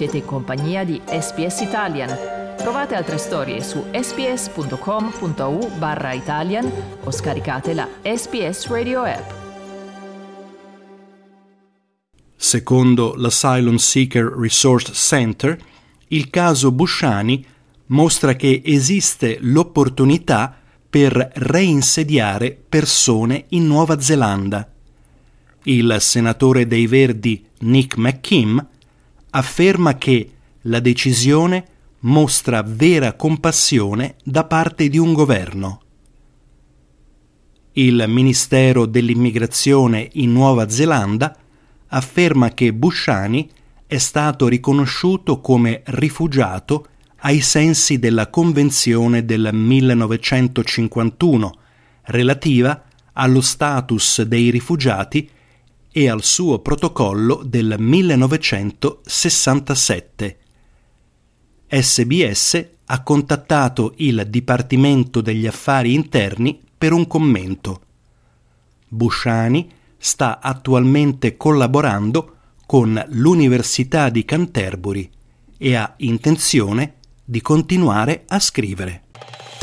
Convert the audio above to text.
Siete in compagnia di SPS Italian. Trovate altre storie su sps.com.au barra Italian o scaricate la SPS Radio app. Secondo l'Asylum Seeker Resource Center, il caso Busciani mostra che esiste l'opportunità per reinsediare persone in Nuova Zelanda. Il senatore dei Verdi Nick McKim afferma che la decisione mostra vera compassione da parte di un governo. Il Ministero dell'Immigrazione in Nuova Zelanda afferma che Busciani è stato riconosciuto come rifugiato ai sensi della Convenzione del 1951 relativa allo status dei rifugiati e al suo protocollo del 1967. SBS ha contattato il Dipartimento degli Affari Interni per un commento. Busciani sta attualmente collaborando con l'Università di Canterbury e ha intenzione di continuare a scrivere.